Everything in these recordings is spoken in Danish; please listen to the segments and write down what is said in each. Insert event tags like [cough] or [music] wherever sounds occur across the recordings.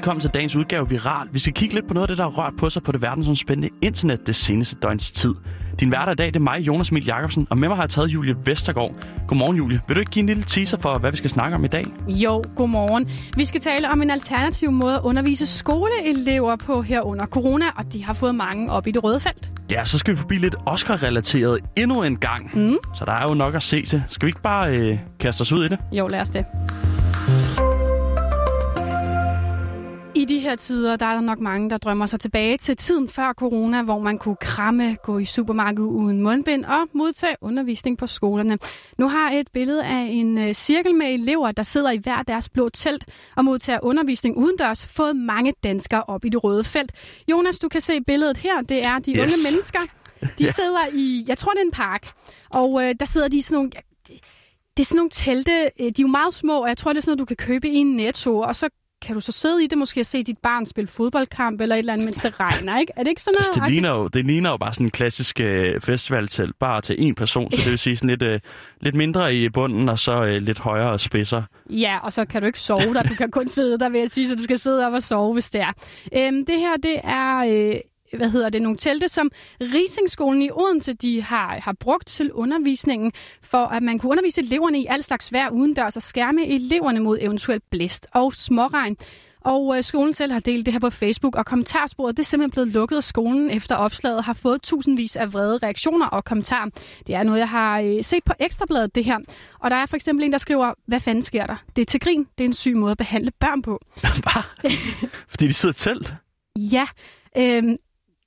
velkommen til dagens udgave Viral. Vi skal kigge lidt på noget af det, der har rørt på sig på det verdensomspændende internet det seneste døgns tid. Din hverdag i dag, det er mig, Jonas Emil Jacobsen, og med mig har jeg taget Julie Vestergaard. Godmorgen, Julie. Vil du ikke give en lille teaser for, hvad vi skal snakke om i dag? Jo, godmorgen. Vi skal tale om en alternativ måde at undervise skoleelever på her under corona, og de har fået mange op i det røde felt. Ja, så skal vi forbi lidt Oscar-relateret endnu en gang. Mm. Så der er jo nok at se til. Skal vi ikke bare øh, kaste os ud i det? Jo, lad os det. De her tider, der er der nok mange, der drømmer sig tilbage til tiden før corona, hvor man kunne kramme, gå i supermarkedet uden mundbind og modtage undervisning på skolerne. Nu har et billede af en øh, cirkel med elever, der sidder i hver deres blå telt og modtager undervisning udendørs, fået mange danskere op i det røde felt. Jonas, du kan se billedet her. Det er de Yes. unge mennesker. De sidder i, jeg tror det er en park, og øh, der sidder de i sådan nogle... Det er sådan nogle telte, øh, de er jo meget små, og jeg tror, det er sådan noget, du kan købe i en netto, og så kan du så sidde i det, måske og se dit barn spille fodboldkamp eller et eller andet, mens det regner, ikke? Er det ikke sådan noget? Altså, det, ligner jo, det ligner jo bare sådan en klassisk øh, festivaltelt, bare til én person, så det vil sige sådan lidt, øh, lidt mindre i bunden, og så øh, lidt højere og spidser. Ja, og så kan du ikke sove der. Du kan kun sidde der, vil jeg sige, så du skal sidde op og sove, hvis det er. Øhm, det her, det er... Øh, hvad hedder det, nogle telte, som Risingskolen i Odense de har, har brugt til undervisningen, for at man kunne undervise eleverne i al slags vejr udendørs og skærme eleverne mod eventuelt blæst og småregn. Og øh, skolen selv har delt det her på Facebook, og kommentarsporet det er simpelthen blevet lukket af skolen efter opslaget har fået tusindvis af vrede reaktioner og kommentarer. Det er noget, jeg har øh, set på Ekstrabladet, det her. Og der er for eksempel en, der skriver, hvad fanden sker der? Det er til grin. Det er en syg måde at behandle børn på. [laughs] Bare. [laughs] Fordi de sidder telt. Ja, øhm,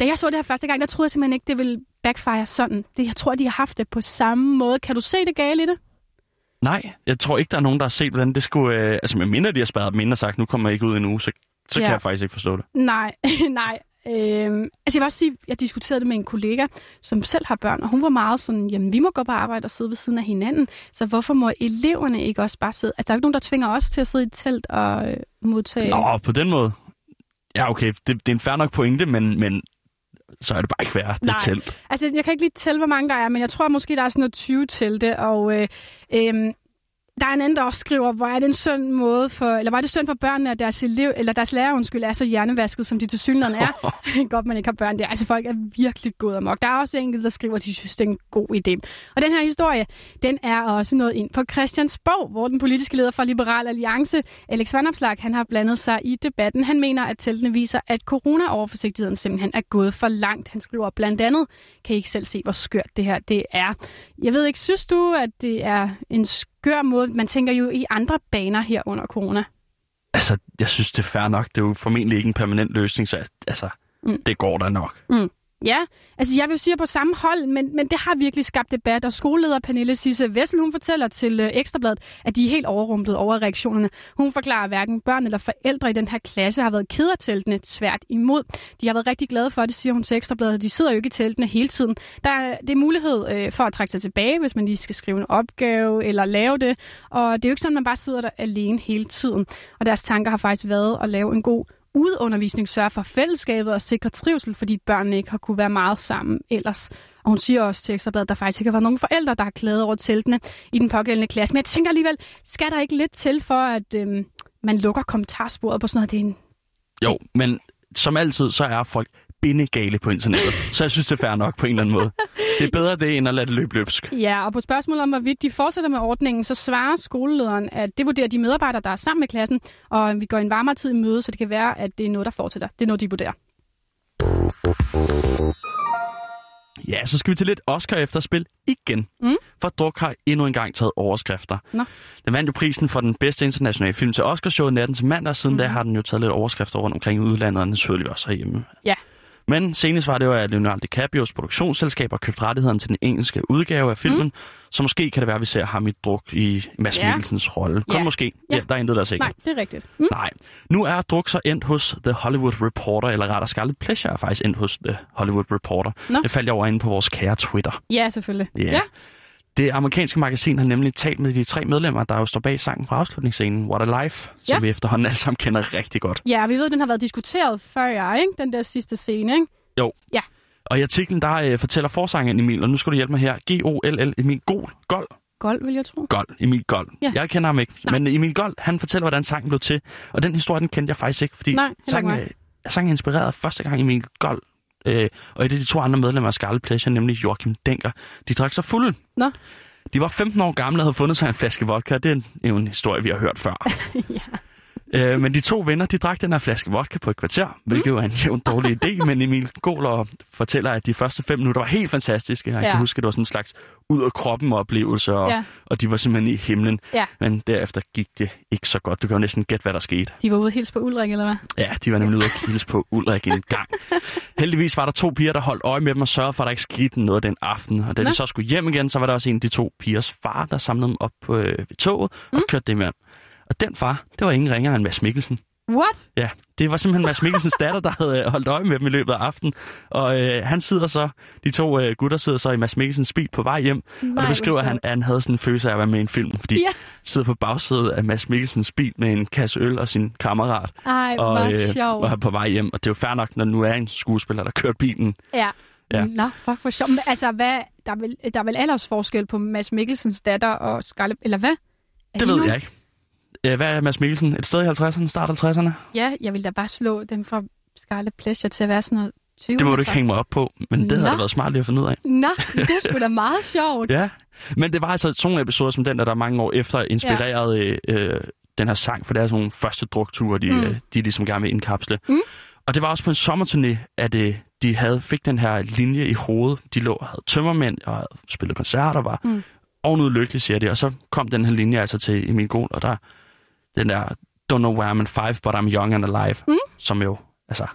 da jeg så det her første gang, der troede jeg simpelthen ikke, det ville backfire sådan. Det, jeg tror, de har haft det på samme måde. Kan du se det gale i det? Nej, jeg tror ikke, der er nogen, der har set, hvordan det skulle... Øh, altså, med mindre de har spadet dem ind og sagt, nu kommer jeg ikke ud endnu, så, så ja. Kan jeg faktisk ikke forstå det. Nej, [laughs] nej. Øhm, altså jeg vil også sige, jeg diskuterede det med en kollega, som selv har børn, og hun var meget sådan, jamen vi må gå på arbejde og sidde ved siden af hinanden, så hvorfor må eleverne ikke også bare sidde? Altså der er ikke nogen, der tvinger os til at sidde i et telt og øh, modtage... Nå, på den måde. Ja, okay, det, det er en fair nok pointe, men, men så er det bare ikke værd. Det Nej. telt. Altså, jeg kan ikke lige tælle, hvor mange der er, men jeg tror måske, der er sådan noget 20 telte, og øh, øh, der er en anden, der også skriver, hvor er det en synd måde for, eller er det synd for børnene, at deres, elev, eller deres lærer, undskyld, er så hjernevasket, som de til synligheden er. [laughs] Godt, man ikke har børn der. Altså, folk er virkelig gået amok. Der er også enkelte, der skriver, at de synes, det er en god idé. Og den her historie, den er også noget ind på Christiansborg, hvor den politiske leder for Liberal Alliance, Alex Vanopslag, han har blandet sig i debatten. Han mener, at teltene viser, at corona-overforsigtigheden simpelthen er gået for langt. Han skriver blandt andet, kan I ikke selv se, hvor skørt det her det er. Jeg ved ikke, synes du, at det er en skør måde? Man tænker jo i andre baner her under corona. Altså, jeg synes, det er fair nok. Det er jo formentlig ikke en permanent løsning, så altså, Mm. mm. det går da nok. Ja, altså jeg vil sige på samme hold, men, men det har virkelig skabt debat, og skoleleder Pernille Sisse Vessel, hun fortæller til øh, Ekstrabladet, at de er helt overrumplet over reaktionerne. Hun forklarer, at hverken børn eller forældre i den her klasse har været ked af teltene tvært imod. De har været rigtig glade for det, siger hun til Ekstrabladet. De sidder jo ikke i teltene hele tiden. Der er, det er mulighed øh, for at trække sig tilbage, hvis man lige skal skrive en opgave eller lave det. Og det er jo ikke sådan, at man bare sidder der alene hele tiden. Og deres tanker har faktisk været at lave en god udundervisning sørge for fællesskabet og sikre trivsel, fordi børnene ikke har kunne være meget sammen ellers. Og hun siger også til Ekstrabladet, at der faktisk ikke har været nogen forældre, der har klædet over teltene i den pågældende klasse. Men jeg tænker alligevel, skal der ikke lidt til for, at øhm, man lukker kommentarsporet på sådan noget? Det er en... Jo, men som altid, så er folk bindegale på internettet. så jeg synes, det er fair nok på en eller anden måde. Det er bedre det, end at lade det løbe løbsk. Ja, og på spørgsmålet om, hvorvidt de fortsætter med ordningen, så svarer skolelederen, at det vurderer de medarbejdere, der er sammen med klassen, og vi går en varmere tid i møde, så det kan være, at det er noget, der fortsætter. Det er noget, de vurderer. Ja, så skal vi til lidt Oscar efterspil igen. Mm. For Druk har endnu en gang taget overskrifter. Nå. Den vandt jo prisen for den bedste internationale film til Oscarshowet natten til mandag. Siden mm. da har den jo taget lidt overskrifter rundt omkring i udlandet, og naturligvis også herhjemme. Ja. Men senest var det jo, at Leonardo DiCaprios produktionsselskab har købt rettigheden til den engelske udgave af filmen. Mm. Så måske kan det være, at vi ser ham i druk i Mads Ja. Mikkelsens rolle. Kun Ja. måske. Ja. Ja. der er intet, der er sikkert. Nej, det er rigtigt. Mm. Nej. Nu er Druk så endt hos The Hollywood Reporter, eller rettere Scarlet Pleasure er faktisk endt hos The Hollywood Reporter. Nå. Det faldt jeg over inde på vores kære Twitter. Ja, selvfølgelig. Ja. ja. Det amerikanske magasin har nemlig talt med de tre medlemmer, der jo står bag sangen fra afslutningsscenen What a Life, som Ja. vi efterhånden alle sammen kender rigtig godt. Ja, vi ved, at den har været diskuteret før, jeg, ikke? Den der sidste scene, ikke? Jo. Ja. Og i artiklen, der øh, fortæller forsangeren Emil, og nu skal du hjælpe mig her, G-O-L-L Emil Gol, Gol, Gold, vil jeg tro. Gold, Emil Gold. Ja. Jeg kender ham ikke, Nej. men Emil Gold, han fortæller, hvordan sangen blev til. Og den historie, den kendte jeg faktisk ikke, fordi Nej, sangen, er- sangen er inspireret første gang Emil Gold, øh, og et af de to andre medlemmer af Scarlet Pleasure, nemlig Joachim Denker, de drak sig fulde. Nå. De var 15 år gamle og havde fundet sig en flaske vodka. Det er en, en historie, vi har hørt før. [laughs] ja. Øh, men de to venner, de drak den her flaske vodka på et kvarter, hvilket Mm. er en [laughs] jævn dårlig idé, men Emil Gåler fortæller, at de første fem minutter var helt fantastiske. Jeg Ja. kan huske, at det var sådan en slags ud af kroppen oplevelse, og, Ja. og de var simpelthen i himlen. Ja. Men derefter gik det ikke så godt. Du kan jo næsten gætte, hvad der skete. De var ude helt på Ulrik, eller hvad? Ja, de var nemlig ude at hilse på Ulrik en gang. [laughs] Heldigvis var der to piger, der holdt øje med dem og sørgede for, at der ikke skete noget den aften. Og da Nå. de så skulle hjem igen, så var der også en af de to pigers far, der samlede dem op på, øh, ved toget og Mm. kørte dem hjem. Og den far, det var ingen ringere end Mads Mikkelsen. What? Ja, det var simpelthen Mads Mikkelsens datter, der havde øh, holdt øje med dem i løbet af aftenen. Og øh, han sidder så, de to øh, gutter sidder så i Mads Mikkelsens bil på vej hjem. Nej, og der beskriver han, at han havde sådan en følelse af at være med i en film. Fordi Ja. ja. sidder på bagsædet af Mads Mikkelsens bil med en kasse øl og sin kammerat. Ej, Og, øh, og er på vej hjem. Og det er jo fair nok, når nu er en skuespiller, der kørt bilen. Ja. Ja. Nå, fuck, hvor sjovt. Men altså, hvad, der, er vel, der er vel aldersforskel på Mads Mikkelsens datter og Scarlett, eller hvad? Er Det de ved nogen? jeg ikke. Øh, Hvad er Mads Mikkelsen? Et sted i 50'erne? Start 50'erne? Ja, jeg vil da bare slå dem fra Scarlet Pleasure til at være sådan noget 20. Det må du ikke hænge mig op på, men det havde Nå. da været smart lige at finde ud af. Nå, det er sgu da meget sjovt. [laughs] Ja, men det var altså sådan nogle episoder som den, der, der mange år efter inspirerede ja. øh, den her sang, for det er sådan nogle første drukture, de, Mm. mm. øh, de ligesom gerne vil indkapsle. Mm. Og det var også på en sommerturné, at øh, de havde, fik den her linje i hovedet. De lå og havde tømmermænd og havde spillet koncerter, var Mm. ovenud lykkelige, siger de. Og så kom den her linje altså til Emil Gohl, og der den der Don't know where I'm in five, but I'm young and alive, Mm. som jo altså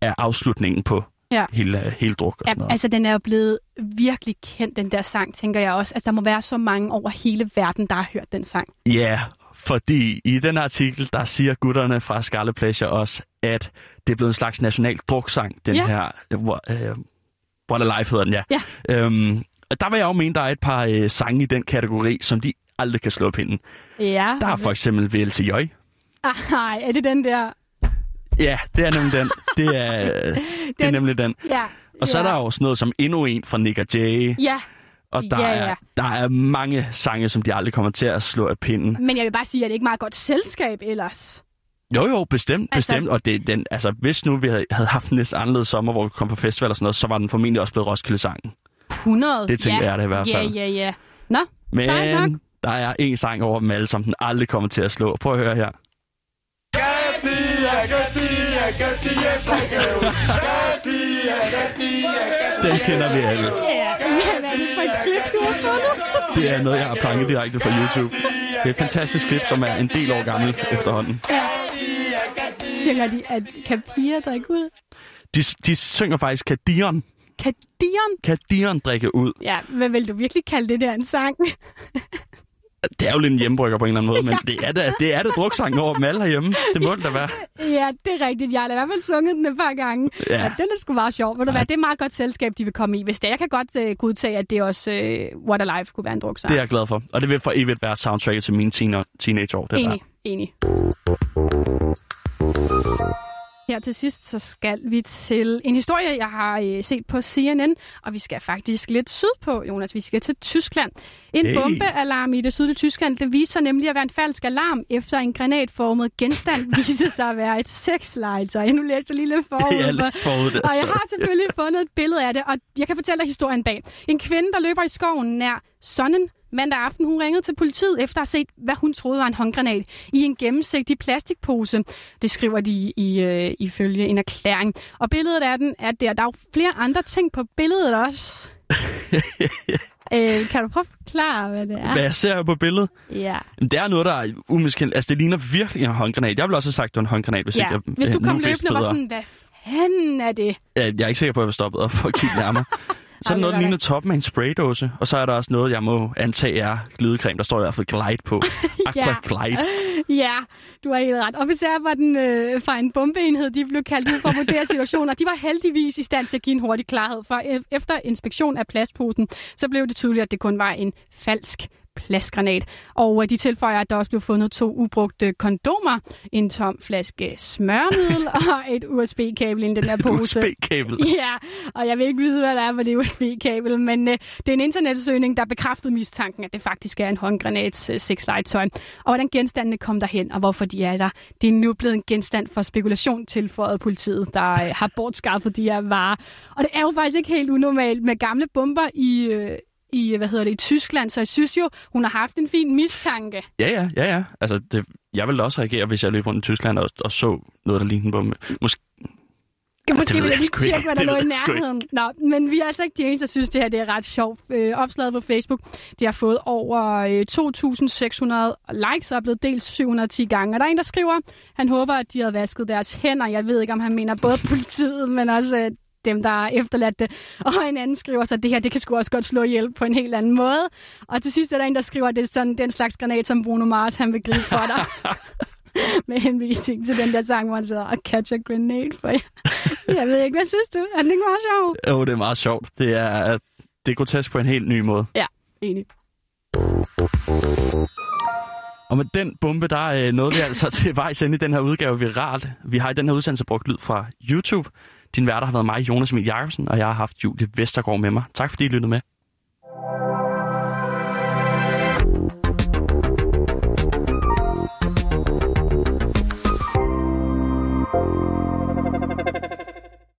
er afslutningen på Ja. hele, hele druk og Ja, sådan noget. altså, den er jo blevet virkelig kendt, den der sang, tænker jeg også. Altså, der må være så mange over hele verden, der har hørt den sang. Ja, fordi i den artikel, der siger gutterne fra Scarlet Pleasure også, at det er blevet en slags national druksang, den Ja. her, hvor, øh, What a Life hedder den, ja. Ja. Øhm, og der vil jeg jo mene, der er et par øh, sange i den kategori, som de aldrig kan slå pinden. Ja. Der er for eksempel VLTJ. Ej, er det den der? Ja, det er nemlig den. Det er, [laughs] det er Den- nemlig den. Ja. Og så ja. er der jo sådan noget som endnu en fra Nick og Jay. Ja, Og der, Ja, ja. Er, der er mange sange, som de aldrig kommer til at slå af pinden. men jeg vil bare sige, at det ikke er meget godt selskab ellers. Jo, jo, bestemt, Altså- bestemt. Og det, den, altså, hvis nu vi havde, havde haft en lidt anderledes sommer, hvor vi kom på festival og sådan noget, så var den formentlig også blevet Roskilde-sangen. 100. Det tænker ja. jeg da i hvert fald. Ja, ja, ja. Nå. Men der er en sang over dem alle, som den aldrig kommer til at slå. Prøv at høre her. Den kender vi alle. ja. Hvad er det for et klip, du har fundet? Det er noget, jeg har planket direkte fra YouTube. Det er et fantastisk klip, som er en del år gammel efterhånden. Ja. Synger de, at kan piger drikke ud? De, de synger faktisk, kan Dion, Kan drikke ud? Ja, hvad vil du virkelig kalde det der en sang? Det er jo lidt en hjemmebrygger på en eller anden måde, [laughs] men det er det, det, er det druksangen over dem alle herhjemme. Det må det da være. ja, det er rigtigt. Jeg har da i hvert fald sunget den et par gange. Ja. Ja. ja den er sgu meget sjov. Ved du Ja. hvad, det er meget godt selskab, de vil komme i. Hvis det jeg kan godt uh, godtage, at det også uh, What a Life kunne være en druksang. Det er jeg glad for. Og det vil for evigt være soundtracket til mine teen- teenageår. Det Enig, enig. Her til sidst, så skal vi til en historie, jeg har øh, set på CNN, og vi skal faktisk lidt sydpå, Jonas. Vi skal til Tyskland. En Hey. bombealarm i det sydlige Tyskland, det viser nemlig at være en falsk alarm, efter en granatformet genstand [laughs] viser sig at være et sexlegetøj. Nu læser jeg lige lidt [laughs] forud. Jeg forud der, og jeg har selvfølgelig fundet et billede af det, og jeg kan fortælle dig historien bag. En kvinde, der løber i skoven nær Sonnen mandag aften, hun ringede til politiet efter at have set, hvad hun troede var en håndgranat i en gennemsigtig plastikpose. Det skriver de i, øh, ifølge en erklæring. Og billedet af den er der. Der er jo flere andre ting på billedet også. [laughs] øh, kan du prøve at forklare, hvad det er? Hvad jeg ser på billedet, Ja. Det er noget, der er umiskendt. Altså, det ligner virkelig en håndgranat. Jeg ville også have sagt, det var en håndgranat, hvis ja. ikke jeg Hvis du øh, kom løbende og var sådan, hvad fanden er det? Jeg jeg er ikke sikker på, at jeg vil stoppe og få kigge nærmere. [laughs] Så er Ej, der noget, der ligner toppen af en spraydåse. Og så er der også noget, jeg må antage er glidecreme. Der står i hvert fald Glide på. [laughs] Aqua Ja. Glide. [laughs] Ja, du har helt ret. Officerer var den øh, fra en bombeenhed, de blev kaldt ud for at vurdere situationer. De var heldigvis i stand til at give en hurtig klarhed, for efter inspektion af plastposen, så blev det tydeligt, at det kun var en falsk plastgranat. Og øh, de tilføjer, at der også blev fundet to ubrugte kondomer, en tom flaske smørmiddel [laughs] og et USB-kabel i den der pose. USB-kabel? [laughs] Ja, og jeg vil ikke vide, hvad der er på det USB-kabel, men uh, det er en internetsøgning, der bekræftede mistanken, at det faktisk er en håndgranats uh, sexlegetøj. Og hvordan genstandene kom derhen, og hvorfor de er der, det er nu blevet en genstand for spekulation tilføjet politiet, der uh, har bortskaffet de her varer. Og det er jo faktisk ikke helt unormalt med gamle bomber i... Uh, i, hvad hedder det, i Tyskland, så jeg synes jo, hun har haft en fin mistanke. Ja, ja, ja, ja. Altså, det, jeg ville også reagere, hvis jeg løb rundt i Tyskland og, og så noget, der lignede en bombe. Måske, kan måske lige tjekke, hvad der lå i nærheden. Nå, men vi er altså ikke de eneste, der synes, det her det er ret sjovt. Øh, opslaget på Facebook, det har fået over øh, 2.600 likes og er blevet delt 710 gange. Og der er en, der skriver, han håber, at de havde vasket deres hænder. Jeg ved ikke, om han mener både [laughs] politiet, men også øh, dem, der er efterladt det. Og en anden skriver så, det her det kan sgu også godt slå ihjel på en helt anden måde. Og til sidst er der en, der skriver, at det er sådan den slags granat, som Bruno Mars han vil gribe for dig. [laughs] med henvisning til den der sang, hvor han sidder og catch a grenade for jer. Jeg ved ikke, hvad synes du? Er det ikke meget sjovt? Jo, det er meget sjovt. Det er, det er grotesk på en helt ny måde. Ja, enig. Og med den bombe, der er noget vi altså til vejs ind i den her udgave viralt. Vi har i den her udsendelse brugt lyd fra YouTube. Din værter har været mig, Jonas Emil Jacobsen, og jeg har haft Julie Vestergaard med mig. Tak fordi I lyttede med.